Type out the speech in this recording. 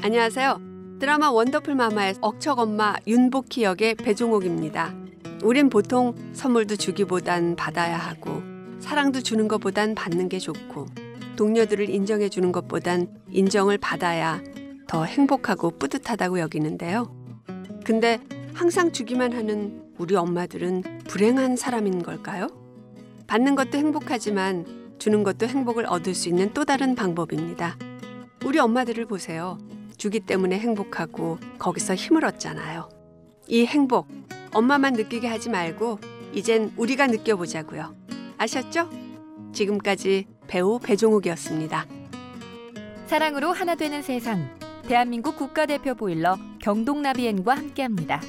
안녕하세요. 드라마 원더풀 마마의 억척엄마 윤복희 역의 배종옥입니다. 우린 보통 선물도 주기보단 받아야 하고 사랑도 주는 것보단 받는 게 좋고 동료들을 인정해 주는 것보단 인정을 받아야 더 행복하고 뿌듯하다고 여기는데요. 근데 항상 주기만 하는 우리 엄마들은 불행한 사람인 걸까요? 받는 것도 행복하지만 주는 것도 행복을 얻을 수 있는 또 다른 방법입니다. 우리 엄마들을 보세요. 주기 때문에 행복하고 거기서 힘을 얻잖아요. 이 행복, 엄마만 느끼게 하지 말고 이젠 우리가 느껴보자고요. 아셨죠? 지금까지 배우 배종욱이었습니다. 사랑으로 하나 되는 세상. 대한민국 국가대표 보일러 경동나비엔과 함께합니다.